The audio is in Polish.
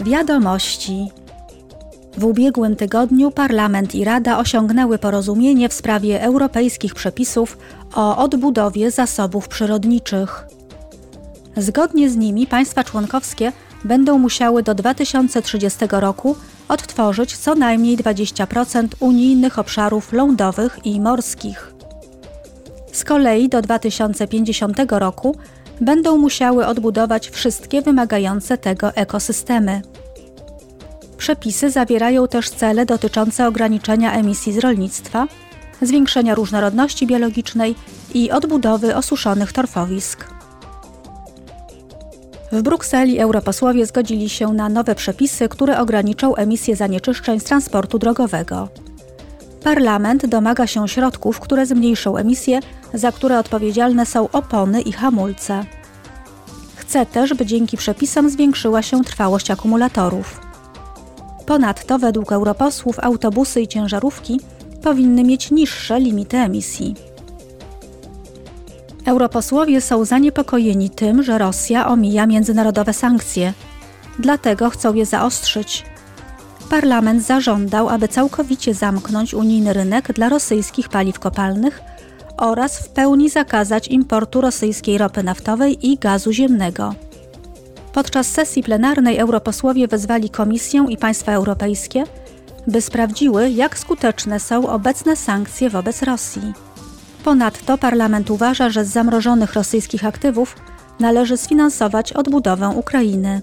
Wiadomości. W ubiegłym tygodniu Parlament i Rada osiągnęły porozumienie w sprawie europejskich przepisów o odbudowie zasobów przyrodniczych. Zgodnie z nimi państwa członkowskie będą musiały do 2030 roku odtworzyć co najmniej 20% unijnych obszarów lądowych i morskich. Z kolei do 2050 roku będą musiały odbudować wszystkie wymagające tego ekosystemy. Przepisy zawierają też cele dotyczące ograniczenia emisji z rolnictwa, zwiększenia różnorodności biologicznej i odbudowy osuszonych torfowisk. W Brukseli europosłowie zgodzili się na nowe przepisy, które ograniczą emisję zanieczyszczeń z transportu drogowego. Parlament domaga się środków, które zmniejszą emisje, za które odpowiedzialne są opony i hamulce. Chce też, by dzięki przepisom zwiększyła się trwałość akumulatorów. Ponadto, według europosłów, autobusy i ciężarówki powinny mieć niższe limity emisji. Europosłowie są zaniepokojeni tym, że Rosja omija międzynarodowe sankcje, dlatego chcą je zaostrzyć. Parlament zażądał, aby całkowicie zamknąć unijny rynek dla rosyjskich paliw kopalnych oraz w pełni zakazać importu rosyjskiej ropy naftowej i gazu ziemnego. Podczas sesji plenarnej europosłowie wezwali Komisję i państwa europejskie, by sprawdziły, jak skuteczne są obecne sankcje wobec Rosji. Ponadto parlament uważa, że z zamrożonych rosyjskich aktywów należy sfinansować odbudowę Ukrainy.